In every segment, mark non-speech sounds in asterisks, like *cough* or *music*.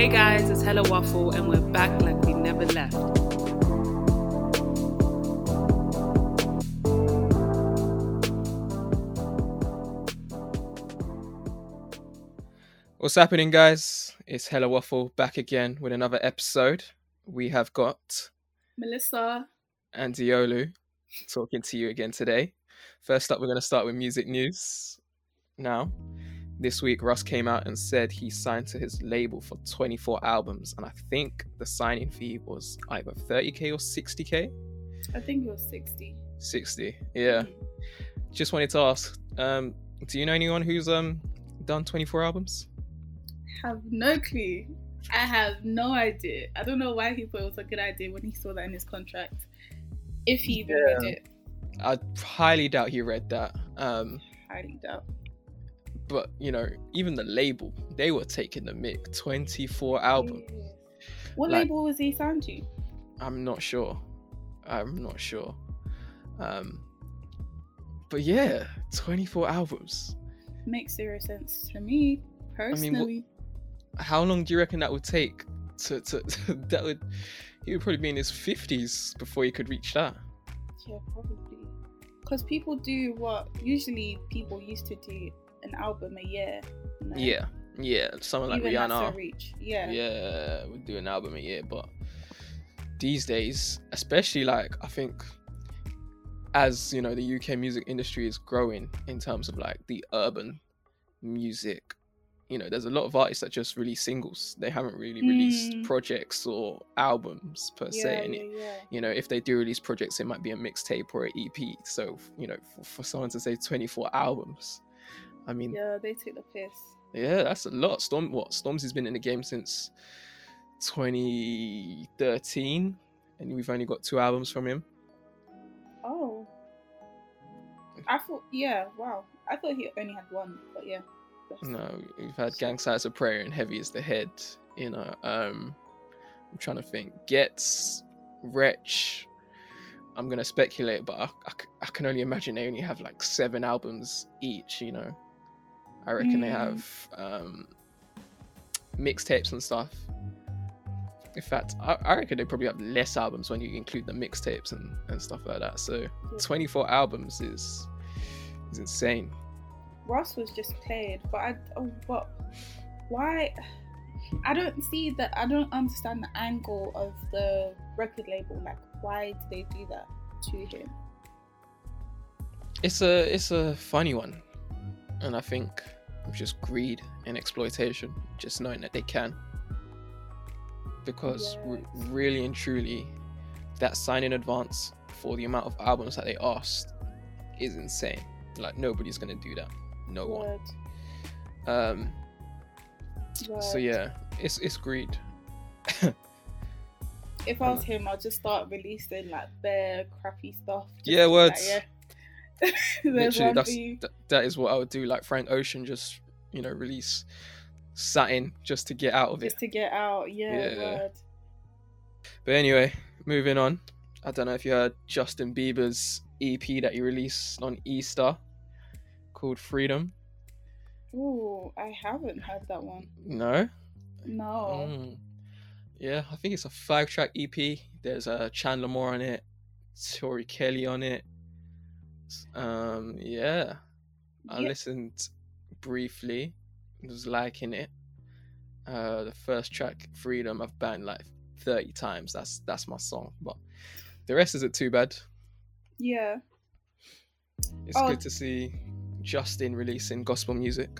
Hey guys, it's Hella Waffle, and we're back like we never left. What's happening, guys? It's Hella Waffle back again with another episode. We have got Melissa. and Diolu talking to you again today. First up, we're going to start with music news. Now, this week, Russ came out and said he signed to his label for 24 albums, and I think the signing fee was either 30k or 60k. I think it was 60. 60, yeah. Just wanted to ask, um, do you know anyone who's um done 24 albums? Have no clue. I have no idea. I don't know why he thought it was a good idea when he saw that in his contract. If he even read it, I highly doubt he read that. Um, highly doubt. But you know, even the label, they were taking the mic. 24 albums. Yeah. What Like- label was he signed to? I'm not sure. I'm not sure. Um, but yeah, 24 albums. Makes zero sense to me mean, what- personally. How long do you reckon that would take to, to *laughs* that would he would probably be in his 50s before he could reach that. Yeah, probably. Because people do what usually people used to do an album a year. you know? Yeah. Yeah, someone like Even Rihanna. reach. Yeah. yeah, we do an album a year, but these days, especially like I think as you know the UK music industry is growing in terms of like the urban music, you know, there's a lot of artists that just release singles. They haven't really released Mm. projects or albums per Yeah, se. And yeah, it, yeah. you know, if they do release projects, it might be a mixtape or an EP. So, you know, for, for someone to say 24 albums, I mean, Yeah, they took the piss. yeah, that's a lot. Storm, what? Stormzy's been in the game since 2013, and we've only got two albums from him. Oh. I thought, yeah, wow. I thought he only had one, but yeah. No, we've had Gang Signs & Prayer and Heavy Is the Head. You know, um, I'm trying to think. Ghetts, Wretch. I'm gonna speculate, but I, I can only imagine they only have like seven albums each. You know, I reckon they Mm. have um, mixtapes and stuff. In fact, I, I reckon they probably have less albums when you include the mixtapes and, and stuff like that. So, 24 albums is is insane. Russ was just played, but I, oh, but why? I don't see that. I don't understand the angle of the record label. Like, why do they do that to him? It's a it's a funny one, and I think it's just greed and exploitation, just knowing that they can. Because Yes. really and truly, that sign in advance for the amount of albums that they asked is insane. Like nobody's gonna do that. No one. Word, Um. So yeah, it's it's greed. If I was him, I'd just start releasing like bare crappy stuff. Yeah, words. Like, yeah. *laughs* *laughs* Literally, that's for you. th- that is what I would do. Like Frank Ocean, just you know, release satin just to get out of it. just to get out. Yeah, Yeah. But anyway, moving on. I don't know if you heard Justin Bieber's EP that he released on Easter called Freedom. Ooh, I haven't heard that one. No? No. Mm. Yeah, I think it's a five track EP. There's uh, Chandler Moore on it, Tori Kelly on it. Um, yeah, I Yeah. listened briefly, was liking it. Uh, the first track, Freedom, I've banged like 30 times. That's that's my song, but the rest isn't too bad. Yeah. It's Oh. good to see Justin releasing gospel music.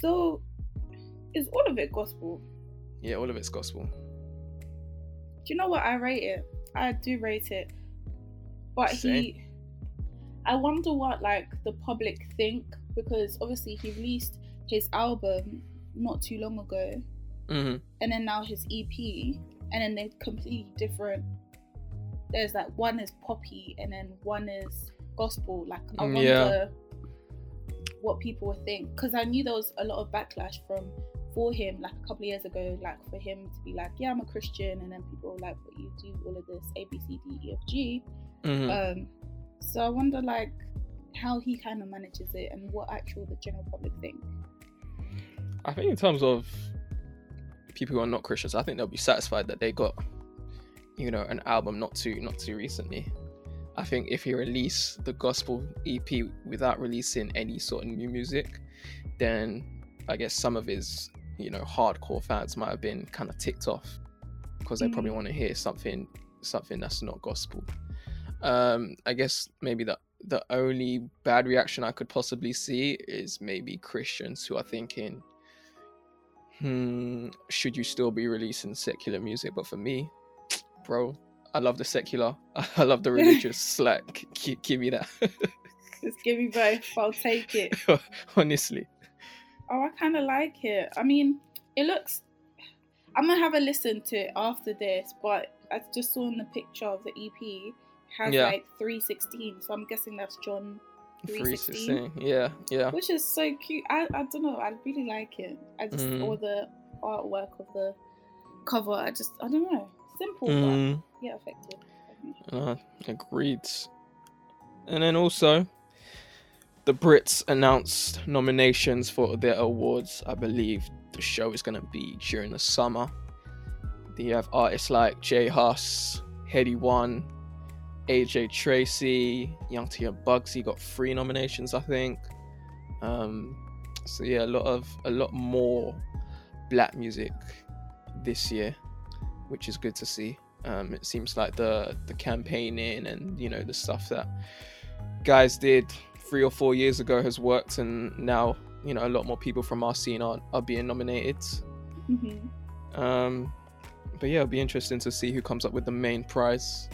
So, is all of it gospel? Yeah, all of it's gospel. Do you know what I rate it? I do rate it, but Same. he. I wonder what like the public think because obviously he released his album not too long ago, hmm and then now his EP, and then they're completely different. There's like one is poppy, and then one is gospel. Like I Mm, wonder yeah. what people would think because I knew there was a lot of backlash from for him like a couple of years ago, like for him to be like, yeah, I'm a Christian, and then people were like, but you do all of this A B C D E F G. hmm Um, so I wonder like how he kind of manages it and what actual the general public think. I think in terms of people who are not Christians, I think they'll be satisfied that they got, you know, an album not too not too recently. I think if he released the gospel EP without releasing any sort of new music, then I guess some of his, you know, hardcore fans might have been kind of ticked off because they probably Mm. want to hear something something that's not gospel. Um, I guess maybe the the only bad reaction I could possibly see is maybe Christians who are thinking, hmm, should you still be releasing secular music? But for me, *tsk* bro, I love the secular. *laughs* I love the religious. *laughs* like, gi- give me that. Just give me both. I'll take it. *laughs* Honestly, Oh, I kind of like it. I mean, it looks. I'm gonna have a listen to it after this, but I just saw in the picture of the EP has Yeah. like 316, so I'm guessing that's John 316, 316. Yeah, yeah. which is so cute. I, I don't know. I really like it. I just Mm. or the artwork of the cover. I just I don't know. Simple, Mm, but yeah, effective. uh, agreed. And then also, the Brits announced nominations for their awards. I believe the show is going to be during the summer. You have artists like J Hus, Headie One, AJ Tracey, Young T and Bugsey got three nominations, I think. Um, so yeah, a lot of a lot more black music this year, which is good to see. Um, it seems like the the campaigning and you know the stuff that guys did three or four years ago has worked, and now you know a lot more people from our scene are, are being nominated. hmm Um, but yeah, it'll be interesting to see who comes up with the main prize.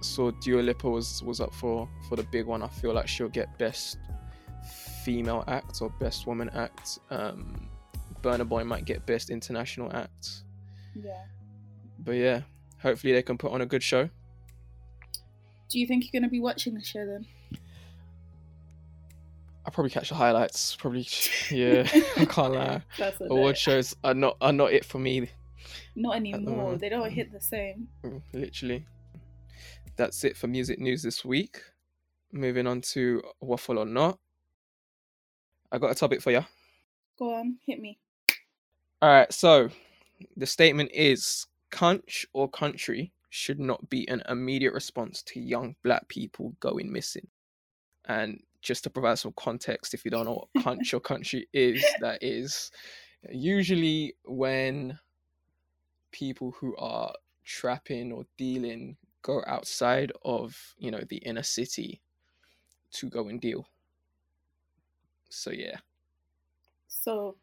So Dua Lipa was was up for for the big one. I feel like she'll get best female act or best woman act. Um, Burna Boy might get best international act. Yeah. But yeah, hopefully they can put on a good show. Do you think you're gonna be watching the show then? I'll probably catch the highlights. Probably, *laughs* yeah. I can't *laughs* lie. Award shows are not are not it for me. Not anymore. moment. They don't hit the same. Mm, Literally. That's it for music news this week. Moving on to waffle or not. I got a topic for you. Go on, hit me. All right, so the statement is cunch or country should not be an immediate response to young black people going missing. And just to provide some context, if you don't know what *laughs* or country is, that is usually when people who are trapping or dealing go outside of, you know, the inner city to go and deal. So yeah. So,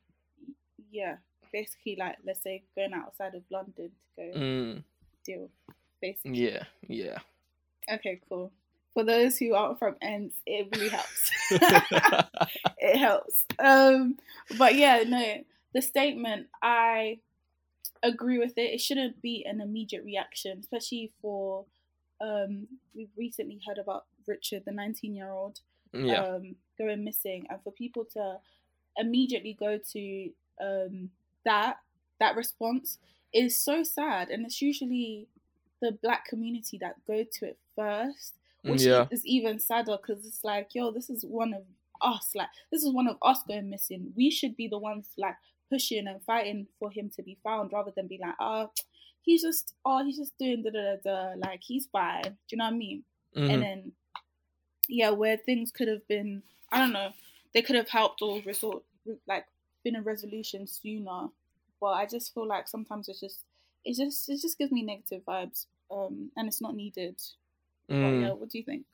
yeah, basically, like let's say going outside of London to go Mm, deal. Basically. yeah, yeah. Okay, cool. For those who aren't from ends, it really helps. *laughs* *laughs* it helps. Um, but yeah, no, the statement I agree with it. It shouldn't be an immediate reaction, especially for um, we've recently heard about Richard, the 19 year old, yeah. um, going missing, and for people to immediately go to um, that that response is so sad, and it's usually the black community that go to it first, which yeah. is even sadder because it's like, yo, this is one of us, like this is one of us going missing. We should be the ones like pushing and fighting for him to be found, rather than be like, oh, he's just, oh, he's just doing da da da da, like he's fine. Do you know what I mean? Mhm. and then yeah where things could have been i don't know they could have helped or resort like been a resolution sooner but i just feel like sometimes it's just it just it just gives me negative vibes um and it's not needed Mm. yeah what do you think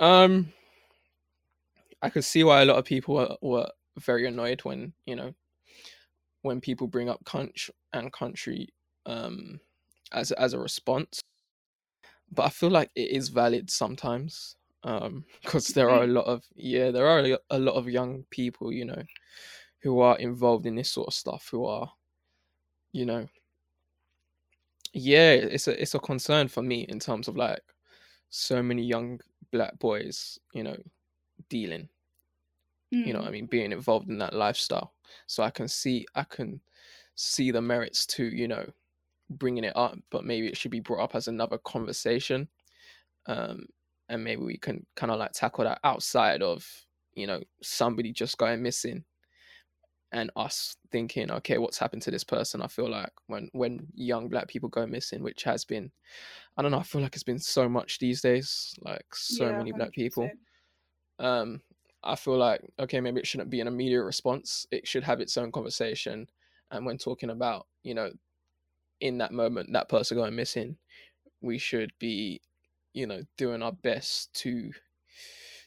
Um, I could see why a lot of people were, were very annoyed when you know when people bring up cunch and country um as as a response. But I feel like it is valid sometimes um *laughs* because there are a lot of yeah there are a lot of young people you know who are involved in this sort of stuff who are you know yeah it's a it's a concern for me in terms of like so many young black boys you know dealing you know Mm. what i mean being involved in that lifestyle so i can see i can see the merits to you know bringing it up but maybe it should be brought up as another conversation um and maybe we can kind of like tackle that outside of you know somebody just going missing and us thinking, okay, what's happened to this person? I feel like when when young black people go missing, which has been, I don't know, I feel like it's been so much these days, like so Yeah, many black people. Um, I feel like okay, maybe it shouldn't be an immediate response. It should have its own conversation, and when talking about, you know, in that moment, that person going missing, we should be, you know, doing our best to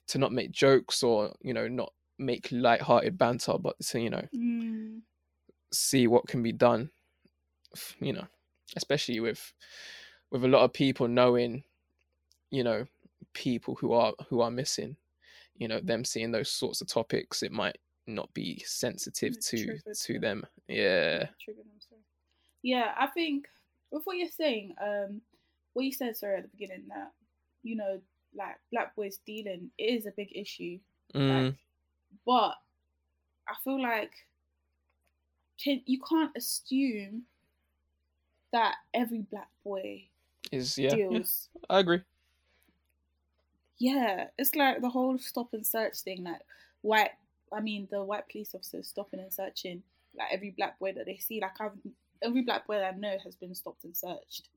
to not make jokes or you know not make light-hearted banter, but to you know Mm, see what can be done you know especially with with a lot of people knowing you know people who are who are missing you know them seeing those sorts of topics it might not be sensitive to to them. them yeah trigger them, sorry. Yeah, I think with what you're saying, um, what you said, sorry, at the beginning, that you know, like black boys dealing is a big issue. mm, Like, but I feel like can you can't assume that every black boy is yeah, yeah i agree Yeah, it's like the whole stop and search thing. Like white, I mean, the white police officers stopping and searching like every black boy that they see. Like I've every black boy that I know has been stopped and searched.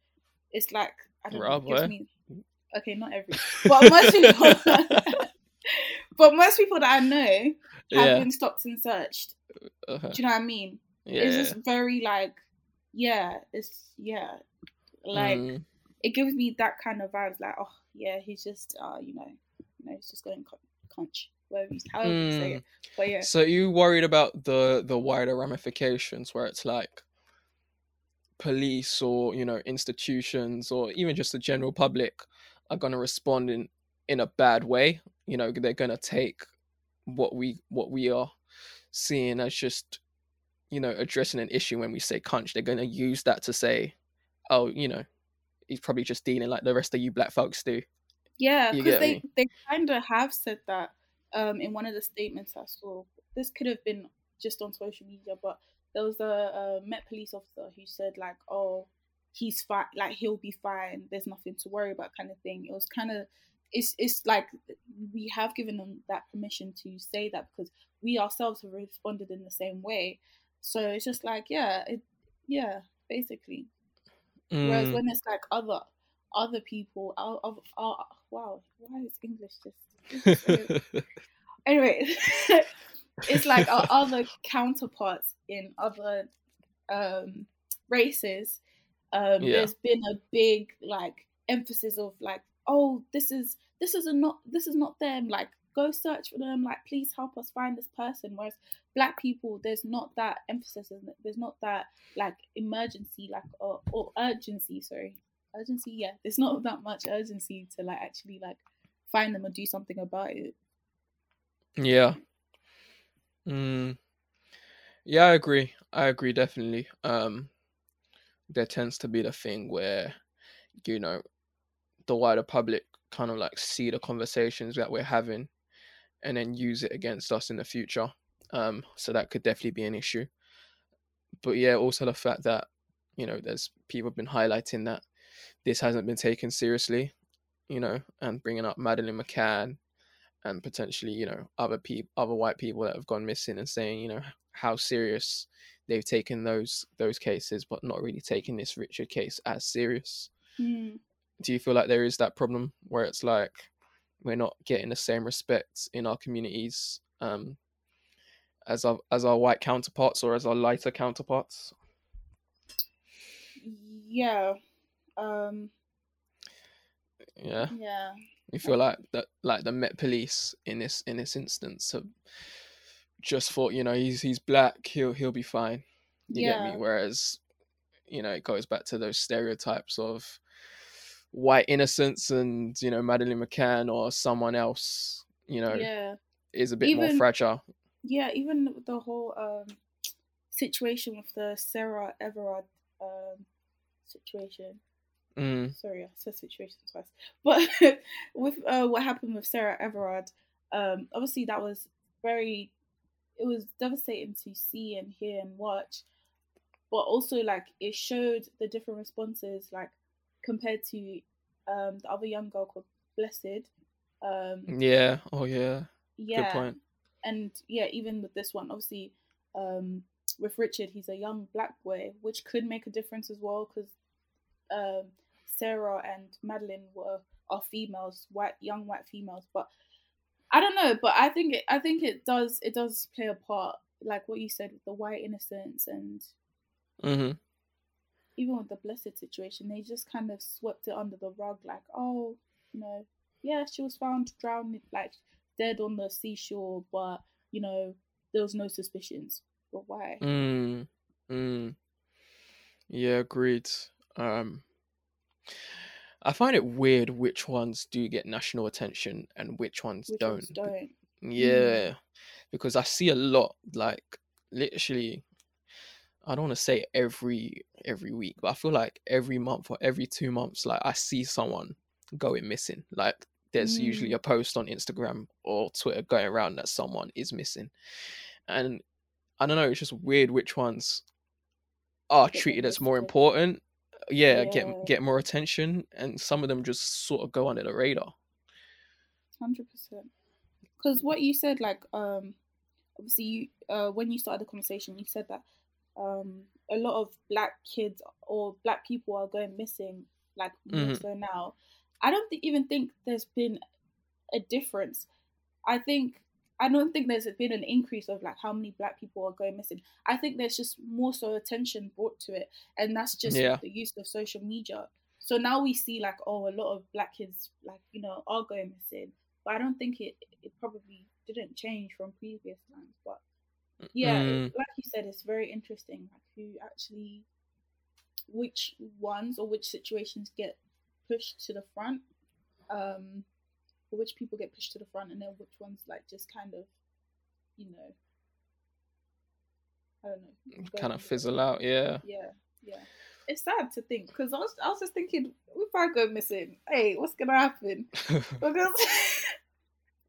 It's like I don't know. It me okay, not every, but. *laughs* but most people that I know have yeah been stopped and searched. uh-huh. Do you know what I mean? yeah It's just very like, yeah, it's yeah, like Mm, it gives me that kind of vibes. Like, oh yeah, he's just, uh, you know, you know, he's just going cunch, whatever you, however you say mm. it. But yeah, So you worried about the the wider ramifications where it's like police or you know institutions or even just the general public are going to respond in in a bad way you know they're going to take what we what we are seeing as just you know addressing an issue when we say cunch they're going to use that to say oh you know he's probably just dealing like the rest of you black folks do yeah, because they me? they kind of have said that um in one of the statements I saw. This could have been just on social media, but there was a, a Met police officer who said like, oh, he's fine, like he'll be fine. There's nothing to worry about, kind of thing. It was kind of it's it's like we have given them that permission to say that because we ourselves have responded in the same way. So it's just like yeah, it yeah, basically. Whereas Mm, when it's like other other people, our, our, our, wow, why is English just so- *laughs* anyway? *laughs* it's like our other counterparts in other um, races. Um, Yeah. There's been a big like emphasis of like, oh, this is this is a not this is not them. Like, go search for them. Like, please help us find this person. Whereas black people, there's not that emphasis. There's not that like emergency, like or, or urgency. Sorry, urgency. Yeah, there's not that much urgency to like actually like find them or do something about it. Yeah. Mm. Yeah, I agree. I agree definitely. Um, there tends to be the thing where, you know, the wider public kind of like see the conversations that we're having and then use it against us in the future. Um, so that could definitely be an issue. But yeah, also the fact that, you know, there's people have been highlighting that this hasn't been taken seriously, you know, and bringing up Madeleine McCann and potentially you know other people other white people that have gone missing and saying you know how serious they've taken those those cases but not really taking this richard case as serious Hmm. Do you feel like there is that problem where it's like we're not getting the same respect in our communities um as our as our white counterparts or as our lighter counterparts Yeah. Um. yeah Yeah. you feel like that like the met police in this in this instance have just thought you know he's he's black he'll he'll be fine you get me whereas you know it goes back to those stereotypes of white innocence and you know madeleine mccann or someone else you know Yeah. is a bit more fragile Yeah. Even the whole um situation with the Sarah Everard um situation. mm, sorry, I said situation twice. But *laughs* with uh, what happened with Sarah Everard, um, obviously that was very, it was devastating to see and hear and watch. But also, like, it showed the different responses, like, compared to um, the other young girl called Blessed. Um, yeah oh yeah yeah. good point And yeah, even with this one, obviously, um, with Richard, he's a young black boy, which could make a difference as well because um, Sarah and Madeleine were are females, white young white females. But I don't know. But I think it, I think it does it does play a part, like what you said with the white innocence and Mm-hmm. Even with the blessed situation, they just kind of swept it under the rug, like, oh, you know, yeah, she was found drowned, like dead on the seashore, but you know, there was no suspicions. But why? Mm. Mm. Yeah, agreed. Um, I find it weird which ones do get national attention and which ones Which don't. ones don't? Yeah, because I see a lot, like literally. I don't want to say every every week, but I feel like every month or every two months, like I see someone going missing. Like there's usually Mm. a post on Instagram or Twitter going around that someone is missing, and I don't know. It's just weird which ones are treated as more important. Yeah, get get more attention, and some of them just sort of go under the radar. Hundred percent. Because what you said, like, um, obviously, you uh, when you started the conversation, you said that um, a lot of black kids or black people are going missing, like more Mhm. so now. I don't think, even think there's been a difference. I think I don't think there's been an increase of like how many black people are going missing. I think there's just more so attention brought to it, and that's just Yeah. the use of social media. So now we see like oh a lot of black kids like you know are going missing, but I don't think it it probably didn't change from previous times. But yeah, Mm. it, like you said, it's very interesting like who actually which ones or which situations get pushed to the front um or which people get pushed to the front and then which ones like just kind of you know i don't know kind of fizzle out. Yeah. yeah yeah it's sad to think because I was, I was just thinking if i go missing hey what's gonna happen *laughs* because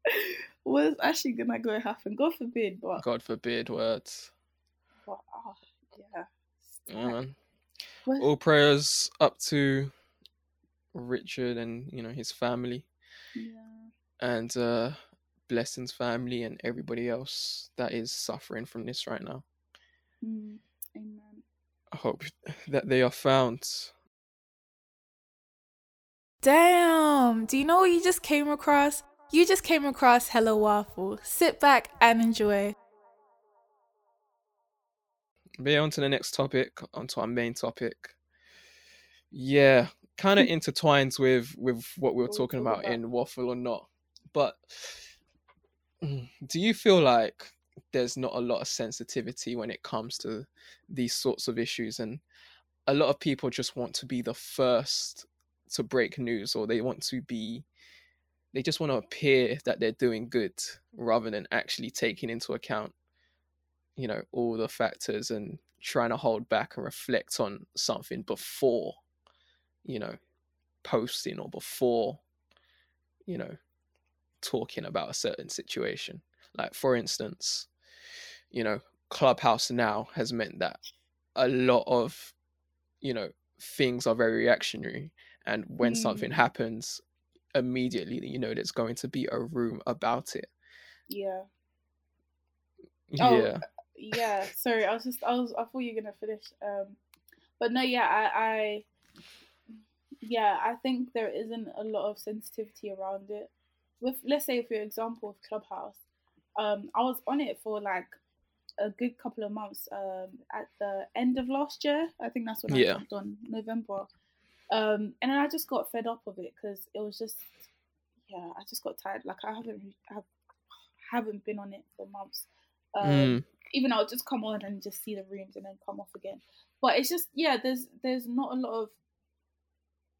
*laughs* what's actually gonna go happen god forbid but, God forbid words. but oh, yeah Yeah, man. What- All prayers up to Richard and you know his family yeah and uh Blessing's family and everybody else that is suffering from this right now. Mm, amen I hope *laughs* that they are found. Damn! Do you know what you just came across? You just came across Hella Waffle. Sit back and enjoy. But yeah, on to the next topic, onto our main topic. Yeah, kind of *laughs* intertwines with with what we were talking about. in Waffle or Not. But mm, do you feel like there's not a lot of sensitivity when it comes to these sorts of issues and a lot of people just want to be the first to break news or they want to be they just want to appear that they're doing good rather than actually taking into account you know all the factors and trying to hold back and reflect on something before you know posting or before you know talking about a certain situation like for instance you know clubhouse now has meant that a lot of you know things are very reactionary and when something Mm. happens immediately you know there's going to be a room about it. Yeah. Oh, yeah. yeah sorry i was just i was i thought you were gonna finish um but no yeah i i yeah i think there isn't a lot of sensitivity around it. With let's say for example of clubhouse um i was on it for like a good couple of months um at the end of last year i think that's when Yeah. i jumped on november um and then i just got fed up of it because it was just yeah i just got tired like i haven't have, haven't been on it for months um Mm, even I'll just come on and just see the rooms and then come off again. But it's just yeah, there's there's not a lot of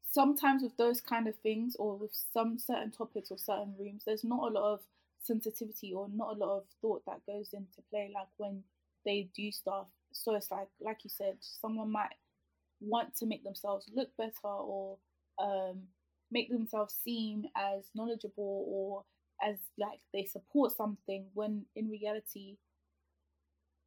sometimes with those kind of things or with some certain topics or certain rooms, there's not a lot of sensitivity or not a lot of thought that goes into play like when they do stuff. So it's like like you said, someone might want to make themselves look better or um make themselves seem as knowledgeable or as like they support something when in reality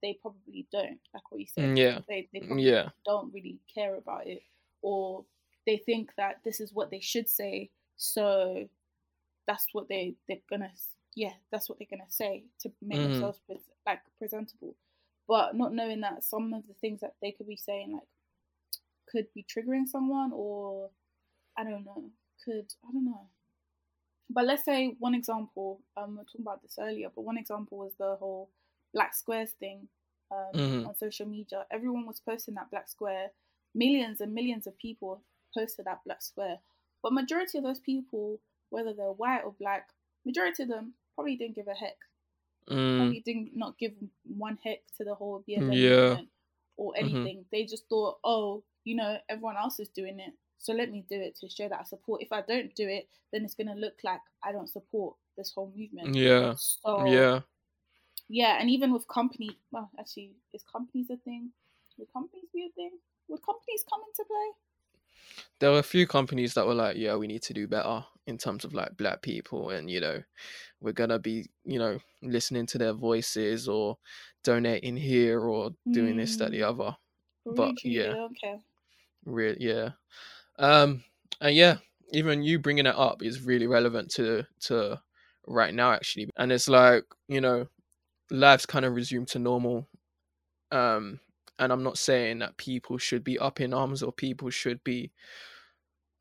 they probably don't like what you said Mm, yeah. they, they probably yeah don't really care about it or they think that this is what they should say so that's what they they're gonna yeah that's what they're gonna say to make Mhm. themselves like presentable but not knowing that some of the things that they could be saying like could be triggering someone or I don't know, could I don't know. But let's say one example, um, we were talking about this earlier, but one example was the whole black squares thing um, Mhm. on social media. Everyone was posting that black square. Millions and millions of people posted that black square. But majority of those people, whether they're white or black, majority of them probably didn't give a heck. Mm, Probably didn't not give one heck to the whole BLM Yeah. or anything. They just thought, oh, you know, everyone else is doing it, so let me do it to show that I support. If I don't do it, then it's gonna look like I don't support this whole movement. yeah. So Yeah. yeah, and even with company, well, actually, is companies a thing? Would companies be a thing? Would companies come into play? There were a few companies that were like, yeah, we need to do better in terms of like black people and you know, we're gonna be, you know, listening to their voices or donating here or doing this, that, the Mm. other. But, yeah. they don't care. Real, yeah. Um, and yeah, even you bringing it up is really relevant to to right now actually. And it's like you know, lives kind of resume to normal. Um, and I'm not saying that people should be up in arms or people should be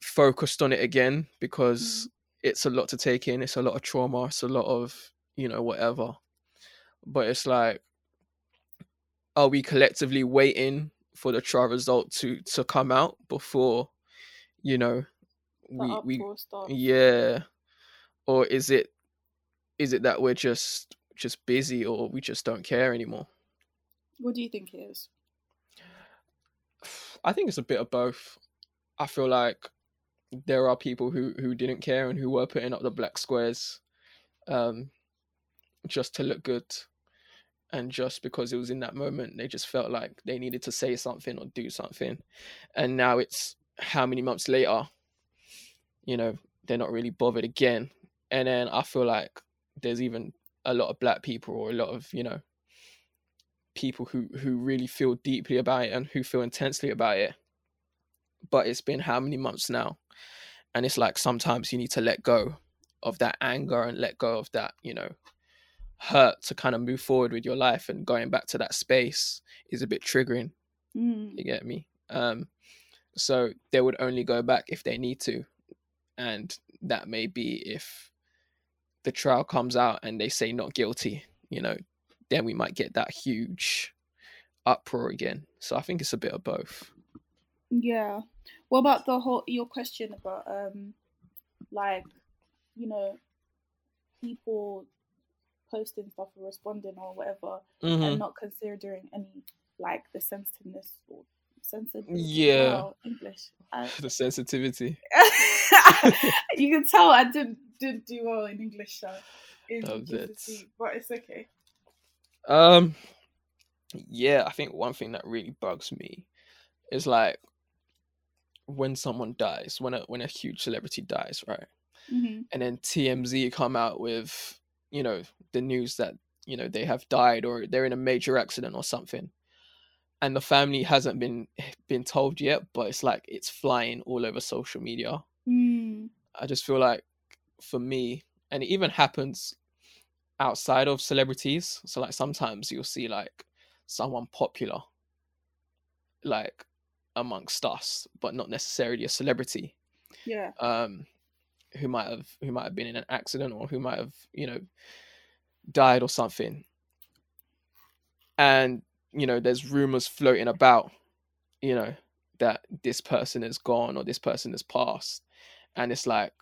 focused on it again because it's a lot to take in. It's a lot of trauma. It's a lot of you know whatever. But it's like, are we collectively waiting for the trial result to to come out before you know The we we yeah. Or is it is it that we're just just busy or we just don't care anymore? What do you think it is? *sighs* i think it's a bit of both. I feel like there are people who who didn't care and who were putting up the black squares um just to look good and just because it was in that moment they just felt like they needed to say something or do something. And now it's how many months later you know they're not really bothered again. And then i feel like there's even a lot of black people or a lot of you know people who who really feel deeply about it and who feel intensely about it. But it's been how many months now? And it's like sometimes you need to let go of that anger and let go of that you know hurt to kind of move forward with your life and going back to that space is a bit triggering Mm. you get me um so they would only go back if they need to and that may be if the trial comes out and they say not guilty you know then we might get that huge uproar again so i think it's a bit of both Yeah. What about the whole your question about um like, you know, people posting stuff or responding or whatever Mhm. and not considering any like the sensitiveness or sensitivity. Yeah. English. I, *laughs* the sensitivity *laughs* you can tell I didn't didn't do well in English so in Oh, but it's okay. Um, yeah, I think one thing that really bugs me is like when someone dies, when a when a huge celebrity dies, right? hmm And then TMZ come out with, you know, the news that you know they have died or they're in a major accident or something, and the family hasn't been *sighs* been told yet, but it's like it's flying all over social media. Mm. I just feel like for me, and it even happens outside of celebrities. So like sometimes you'll see like someone popular, like amongst us, but not necessarily a celebrity, Yeah. um, who might have who might have been in an accident or who might have you know died or something. And you know, there's rumors floating about, you know, that this person is gone or this person has passed, and it's like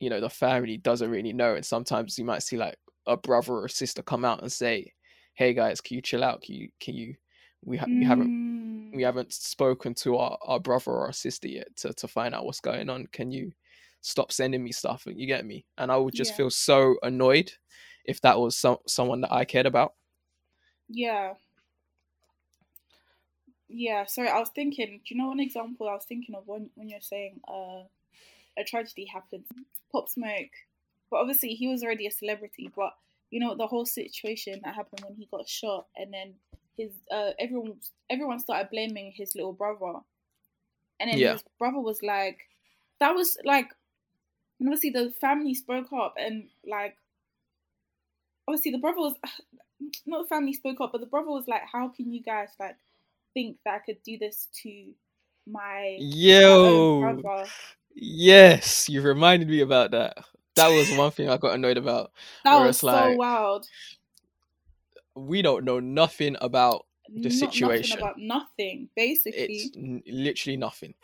you know the family doesn't really know and sometimes you might see like a brother or a sister come out and say hey guys can you chill out can you can you we, ha- we haven't Mm. we haven't spoken to our, our brother or our sister yet to, to find out what's going on can you stop sending me stuff and you get me and i would just Yeah. feel so annoyed if that was some someone that i cared about Yeah. Yeah, sorry, I was thinking, do you know an example I was thinking of when, when you're saying uh, a tragedy happened? Pop Smoke. But obviously he was already a celebrity, but you know, the whole situation that happened when he got shot and then his uh everyone everyone started blaming his little brother. And then Yeah. his brother was like that was like and obviously the family spoke up and like obviously the brother was *sighs* not the family spoke up, but the brother was like, "How can you guys like think that I could do this to my, Yo, own brother?" yes, you reminded me about that. That was one thing I got annoyed about. *laughs* That was so like- wild. We don't know nothing about Not situation. Nothing about nothing, basically. it's n- literally nothing.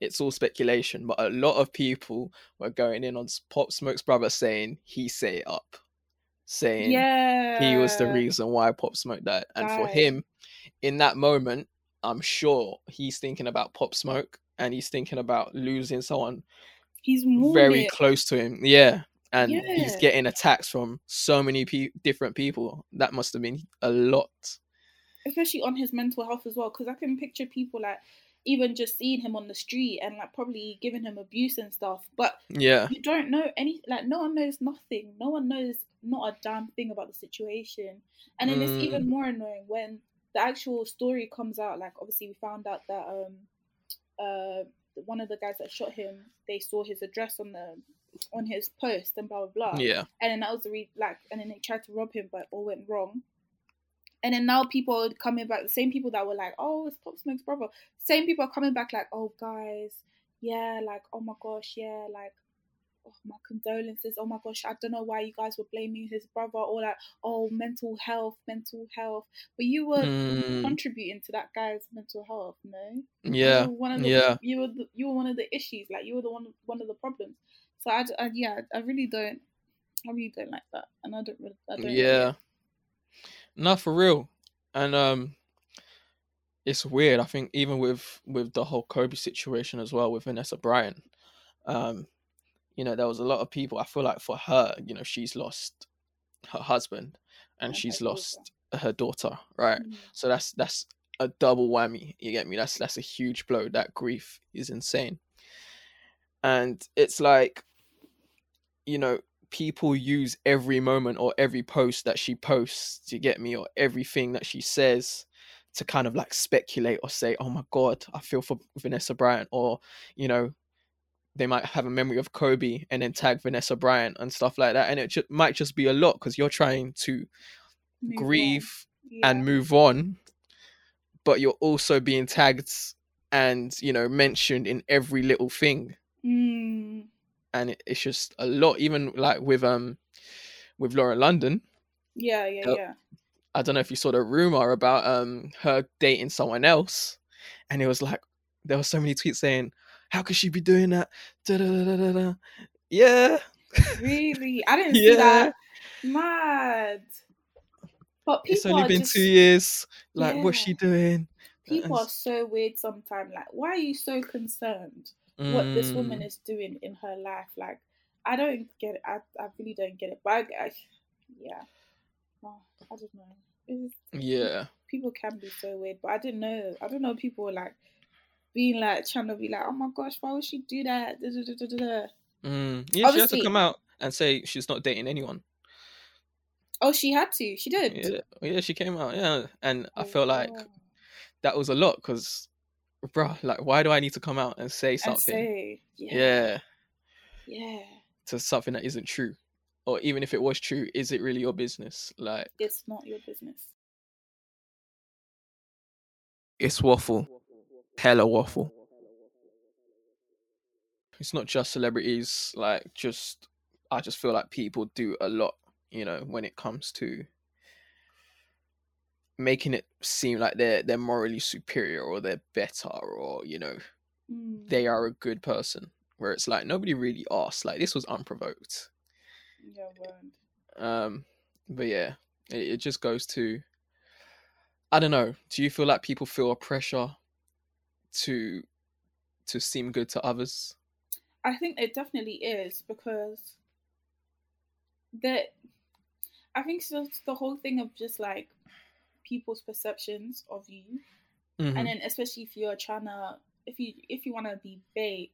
It's all speculation. But a lot of people were going in on Pop Smoke's brother saying he set it up, saying yeah. he was the reason why Pop Smoke died. And for him, in that moment, I'm sure he's thinking about Pop Smoke and he's thinking about losing someone He's very close to him. Yeah. And he's getting attacks from so many pe- different people. That must have been a lot. Especially on his mental health as well. Because I can picture people like even just seeing him on the street and like probably giving him abuse and stuff. But Yeah. you don't know any like no one knows nothing. No one knows not a damn thing about the situation. And then it's Mm. even more annoying when the actual story comes out. Like obviously we found out that um uh one of the guys that shot him, they saw his address on the on his post and blah blah blah. Yeah. And then that was the re- like, and then they tried to rob him, but all went wrong. And then now people are coming back. The same people that were like, "Oh, it's Pop Smoke's brother." Same people are coming back like, "Oh, guys, yeah, like, oh my gosh, yeah, like, oh, my condolences. Oh my gosh, I don't know why you guys were blaming his brother or like, oh, mental health, mental health. But you were Mm, contributing to that guy's mental health, no? yeah. you were one of the, yeah. you were the, you were one of the issues. Like, you were the one one of the problems. So I yeah, I really don't, I really don't like that, and I don't, really, I don't. like it. No, for real. And um it's weird. I think even with with the whole Kobe situation as well with Vanessa Bryant, um, you know, there was a lot of people. I feel like for her, you know, she's lost her husband and her she's lost her daughter, right? Mm. So that's that's a double whammy. You get me? That's that's a huge blow. That grief is insane. And it's like, you know, people use every moment or every post that she posts, to get me, or everything that she says to kind of like speculate or say, oh my God, I feel for Vanessa Bryant, or, you know, they might have a memory of Kobe and then tag Vanessa Bryant and stuff like that. And it ju- might just be a lot because you're trying to Move grieve Yeah. and move on but you're also being tagged and you know mentioned in every little thing Mm. And it, it's just a lot even like with um with Lauren London Yeah, yeah, Yep. yeah. I don't know if you saw the rumor about um her dating someone else and it was like there were so many tweets saying how could she be doing that da, da, da, da, da, da. yeah Really, I *laughs* didn't see that. Mad. But people it's only been just, two years like what's she doing people are so weird sometimes. Like, why are you so concerned what this woman Mm, is doing in her life? Like, I don't get it. I, I really don't get it. But I, I yeah, oh, I don't know. Yeah people can be so weird, but I didn't know. I don't know. People were like being like trying to be like, oh my gosh, why would she do that? Da, da, da. Mm, yeah, she had to come out and say she's not dating anyone. Oh, she had to. She did. Yeah, yeah, she came out. Yeah, and I Oh, felt like wow. that was a lot because, bruh, like, why do I need to come out and say and something? say, yeah. yeah, yeah, to something that isn't true, or even if it was true, is it really your business? Like, it's not your business. it's waffle, hella waffle. It's not just celebrities. Like, just I just feel like people do a lot. You know, when it comes to making it seem like they're they're morally superior or they're better or you know Mm, they are a good person. Where it's like nobody really asked. Like this was unprovoked. Yeah, um but yeah it, it just goes to i don't know. Do you feel like people feel a pressure to to seem good to others? I think it definitely is because that I think so the whole thing of just like people's perceptions of you, Mhm. and then especially if you're trying to if you if you want to be big,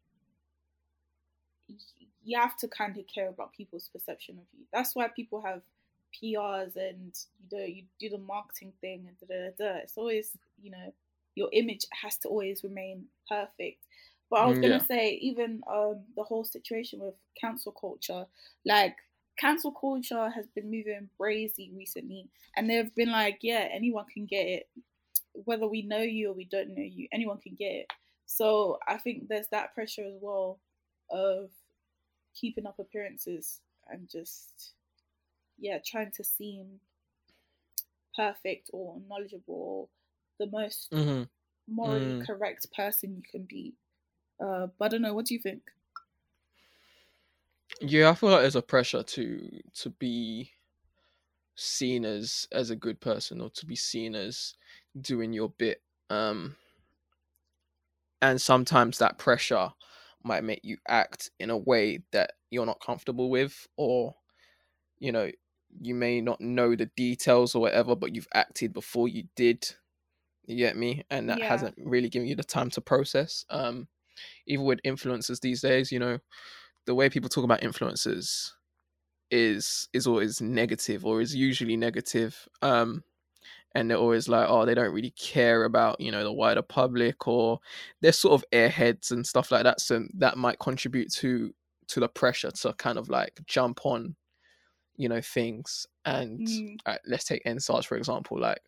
you have to kind of care about people's perception of you. That's why people have PRs and you know you do the marketing thing and da da da. da. It's always you know your image has to always remain perfect. But I was Mm, gonna yeah. say even um the whole situation with cancel culture, like cancel culture has been moving crazy recently, and they've been like, yeah, anyone can get it, whether we know you or we don't know you, anyone can get it. So I think there's that pressure as well of keeping up appearances and just yeah trying to seem perfect or knowledgeable the most hmm morally Mm. correct person you can be uh but i don't know what do you think Yeah, I feel like there's a pressure to to be seen as as a good person or to be seen as doing your bit. Um and sometimes that pressure might make you act in a way that you're not comfortable with or you know, you may not know the details or whatever, but you've acted before you did. You get me? And that Yeah. hasn't really given you the time to process. Um even with influencers these days, you know, the way people talk about influencers is is always negative or is usually negative um and they're always like oh they don't really care about you know the wider public or they're sort of airheads and stuff like that so that might contribute to to the pressure to kind of like jump on you know things and Mm. uh, let's take EndSARS for example like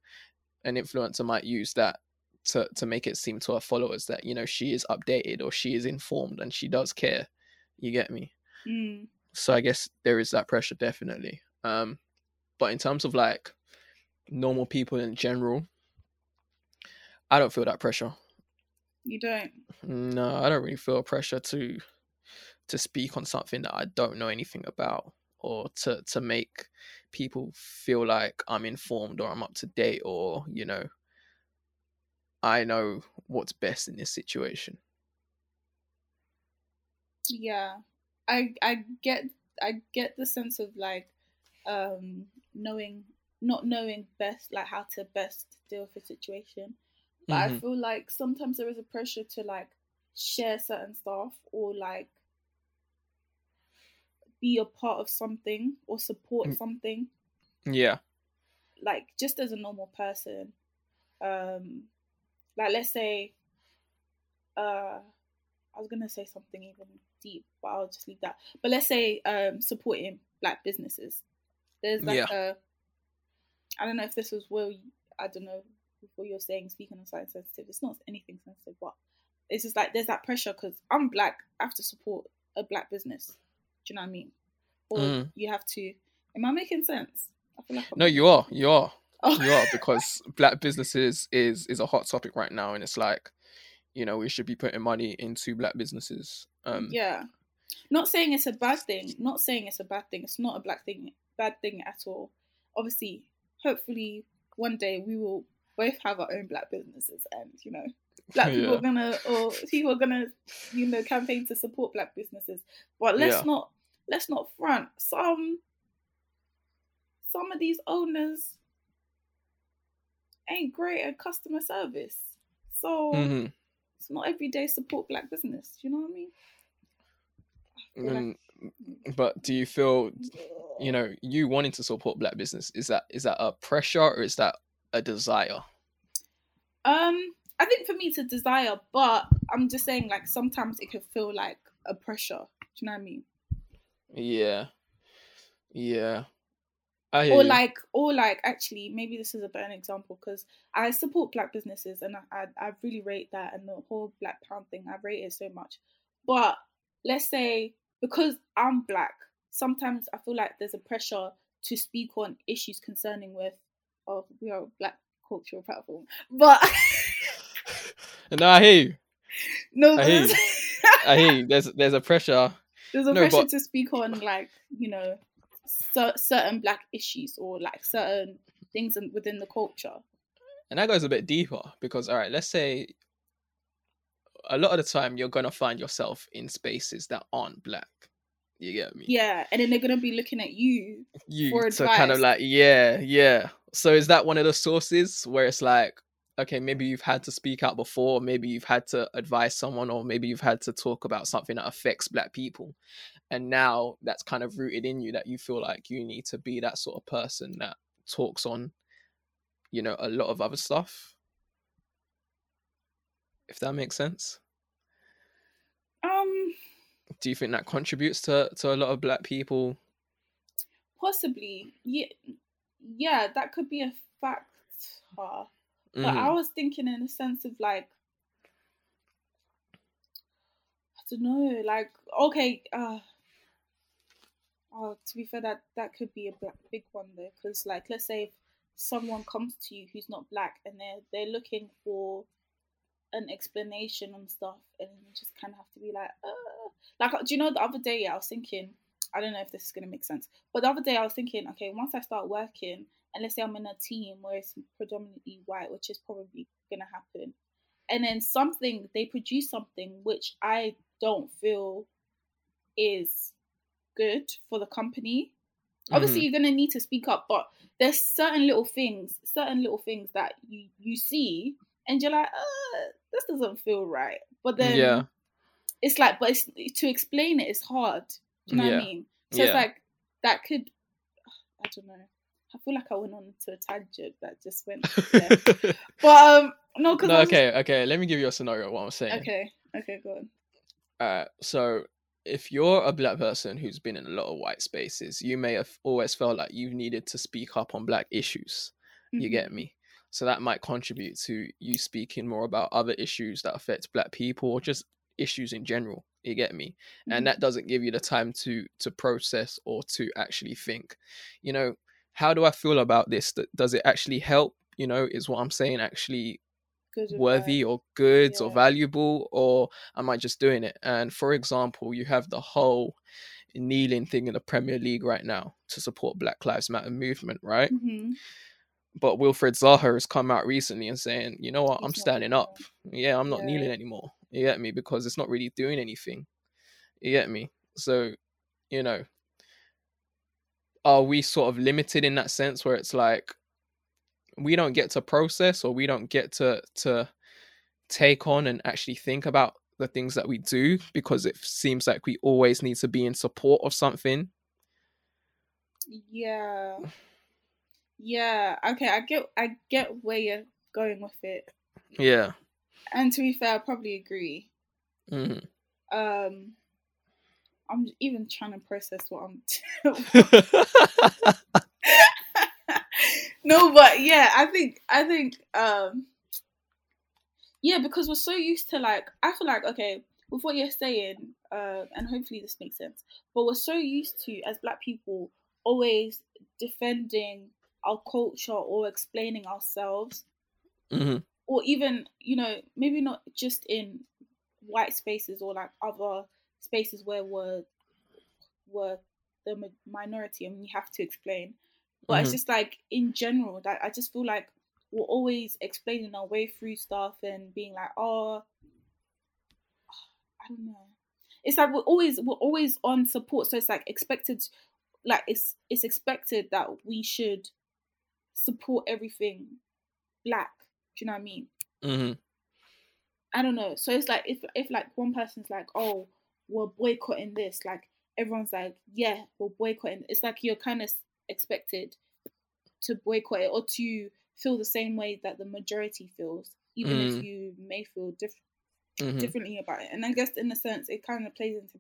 an influencer might use that to to make it seem to her followers that you know she is updated or she is informed and she does care you get me? Mm. so i guess there is that pressure definitely. Um but in terms of like normal people in general i don't feel that pressure. You don't? No i don't really feel pressure to to speak on something that i don't know anything about or to to make people feel like i'm informed or i'm up to date or you know i know what's best in this situation yeah i i get i get the sense of like um knowing not knowing best like how to best deal with a situation but i Mhm. feel like sometimes there is a pressure to like share certain stuff or like be a part of something or support Mm. something yeah like just as a normal person um like let's say uh i was gonna say something even deep but i'll just leave that but let's say um supporting black businesses there's like Yeah. a i don't know if this was Will. i don't know what you're saying speaking of something sensitive it's not anything sensitive but it's just like there's that pressure because i'm black i have to support a black business do you know what i mean or Mm. you have to am i making sense i feel like no you are you are Oh. you are because black businesses is is a hot topic right now and it's like you know we should be putting money into black businesses um yeah not saying it's a bad thing not saying it's a bad thing it's not a black thing bad thing at all obviously hopefully one day we will both have our own black businesses and you know black *laughs* people Yeah. are gonna or people are gonna you know campaign to support black businesses but let's Yeah. not let's not front some some of these owners ain't great at customer service so mhm. It's not every day support black business do you know what i mean feel like- Mm, but do you feel you know you wanting to support black business is that is that a pressure or is that a desire Um, I think for me it's a desire, but I'm just saying like sometimes it can feel like a pressure. Do you know what I mean? yeah yeah I Or like, or like, actually, maybe this is a better example because I support black businesses and I, I, I really rate that and the whole black pound thing. I rate it so much. But let's say because I'm black, sometimes I feel like there's a pressure to speak on issues concerning with. Oh, we are black cultural platform, but And *laughs* no i hear you *laughs* no, I hear there's, *laughs* i hear you there's there's a pressure there's a No, pressure but- to speak on like you know cer- certain black issues or like certain things in, within the culture. and that goes a bit deeper because all right let's say a lot of the time you're gonna find yourself in spaces that aren't black you get me Yeah, and then they're gonna be looking at you. *laughs* you for to kind of like yeah yeah so is that one of the sources where it's like okay maybe you've had to speak out before maybe you've had to advise someone or maybe you've had to talk about something that affects black people and now that's kind of rooted in you that you feel like you need to be that sort of person that talks on you know a lot of other stuff? If that makes sense? Um, do you think that contributes to to a lot of black people? Possibly, yeah, yeah, that could be a factor. But Mhm. I was thinking in a sense of like, I don't know, like okay, uh, oh, to be fair, that that could be a black, big one though, because like let's say if someone comes to you who's not black and they're they're looking for an explanation and stuff, and you just kind of have to be like, uh, like do you know the other day I was thinking, I don't know if this is gonna make sense, but the other day I was thinking, okay, once I start working, and let's say I'm in a team where it's predominantly white, which is probably gonna happen, and then something they produce something which I don't feel is good for the company. Obviously, you're gonna need to speak up, but there's certain little things, certain little things that you you see, and you're like, uh, this doesn't feel right. But then yeah. it's like, but it's, to explain it is hard. Do you know what I mean? So it's like that could, *sighs* I don't know. I feel like I went on to a tangent that just went. *laughs* there. but um, no, because no, okay, okay. Let me give you a scenario. What I'm saying. okay, okay, go on. Uh, so if you're a black person who's been in a lot of white spaces, you may have always felt like you've needed to speak up on black issues. You Mhm. get me? So that might contribute to you speaking more about other issues that affect black people or just issues in general. You get me? Mhm. And that doesn't give you the time to to process or to actually think. You know, how do I feel about this? Th- Does it actually help? You know, is what I'm saying actually Good worthy or good or valuable or am I just doing it? And for example, you have the whole kneeling thing in the Premier League right now to support Black Lives Matter movement, right? Mhm. But Wilfried Zaha has come out recently and saying, you know what, I'm standing doing up. Yeah, I'm not Yeah. kneeling anymore. You get me? Because it's not really doing anything. You get me? So, you know, are we sort of limited in that sense where it's like we don't get to process or we don't get to to take on and actually think about the things that we do because it seems like we always need to be in support of something. Yeah. Yeah. Okay, I get I get where you're going with it. Yeah. And to be fair, I probably agree. hmm Um I'm even trying to process what I'm *laughs* *laughs* *laughs* *laughs* No, but yeah, I think I think um yeah, because we're so used to like I feel like okay, with what you're saying, uh, and hopefully this makes sense, but we're so used to as black people always defending our culture or explaining ourselves hmm or even you know maybe not just in white spaces or like other spaces where we're we're the minority and we have to explain but it's Mhm. just like in general that i just feel like we're always explaining our way through stuff and being like oh i don't know it's like we're always we're always on support so it's like expected like it's it's expected that we should support everything black do you know what i mean Mm-hmm. I don't know. So it's like if if like one person's like, oh, we're boycotting this, like everyone's like, yeah, we're boycotting. It's like you're kind of expected to boycott it or to feel the same way that the majority feels, even Mm. if you may feel different hmm differently about it. And I guess in a sense, it kind of plays into.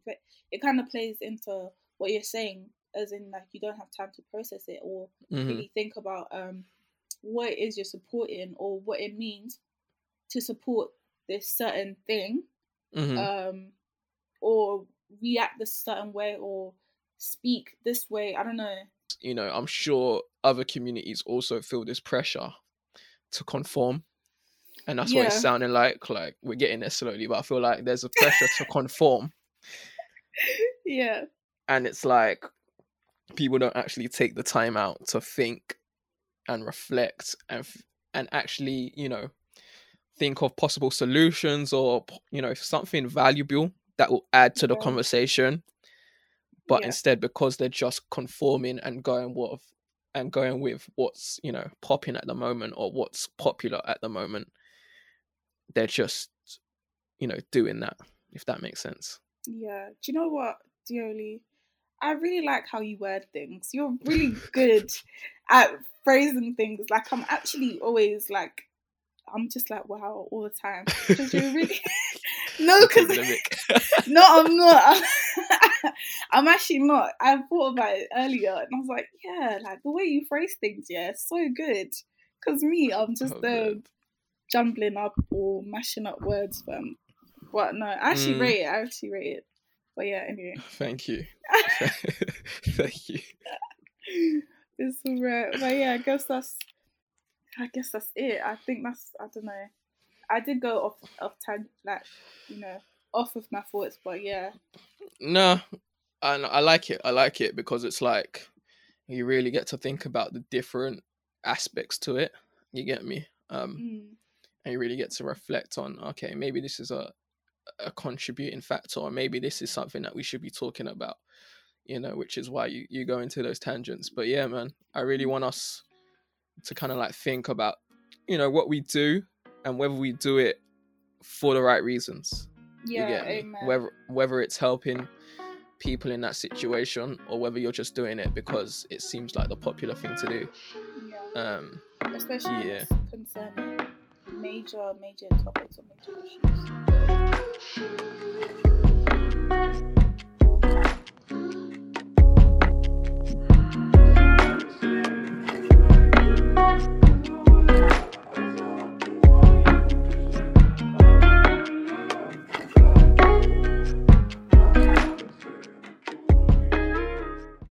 It kind of plays into what you're saying, as in like you don't have time to process it or hmm really think about um what it is you're supporting or what it means to support this certain thing hmm um or react this certain way or speak this way i don't know you know, I'm sure other communities also feel this pressure to conform. And that's what Yeah. it's sounding like. Like we're getting there slowly, but I feel like there's a pressure to conform. *laughs* yeah And it's like people don't actually take the time out to think and reflect and and actually, you know, think of possible solutions or you know, something valuable that will add to the Yeah. conversation. But Yeah. instead, because they're just conforming and going what and going with what's you know popping at the moment or what's popular at the moment, they're just you know doing that. If that makes sense. yeah do you know what Dioli? i really like how you word things you're really good at phrasing things like i'm actually always like i'm just like wow all the time *laughs* because you're really *laughs* no because *laughs* no i'm not *laughs* I'm actually not. I thought about it earlier, and I was like, yeah, like the way you phrase things, yeah, so good. Cause me, I'm just Oh, uh, jumbling up or mashing up words, but but no, I actually Mm. rate it. I actually rate it. But yeah, anyway, *laughs* Thank you. Thank you. it's alright. But yeah, I guess that's. I guess that's it. I think that's. I don't know. I did go off off tang like you know off of my thoughts, but yeah, No, I I like it. I like it because it's like you really get to think about the different aspects to it. You get me? Um, mm, and you really get to reflect on okay maybe this is a a contributing factor or maybe this is something that we should be talking about you know which is why you, you go into those tangents but yeah man i really want us to kind of like think about you know what we do and whether we do it for the right reasons yeah, you get me amen. whether whether it's helping people in that situation or whether you're just doing it because it seems like the popular thing to do yeah. um especially yeah. concerning major, major topics or major issues.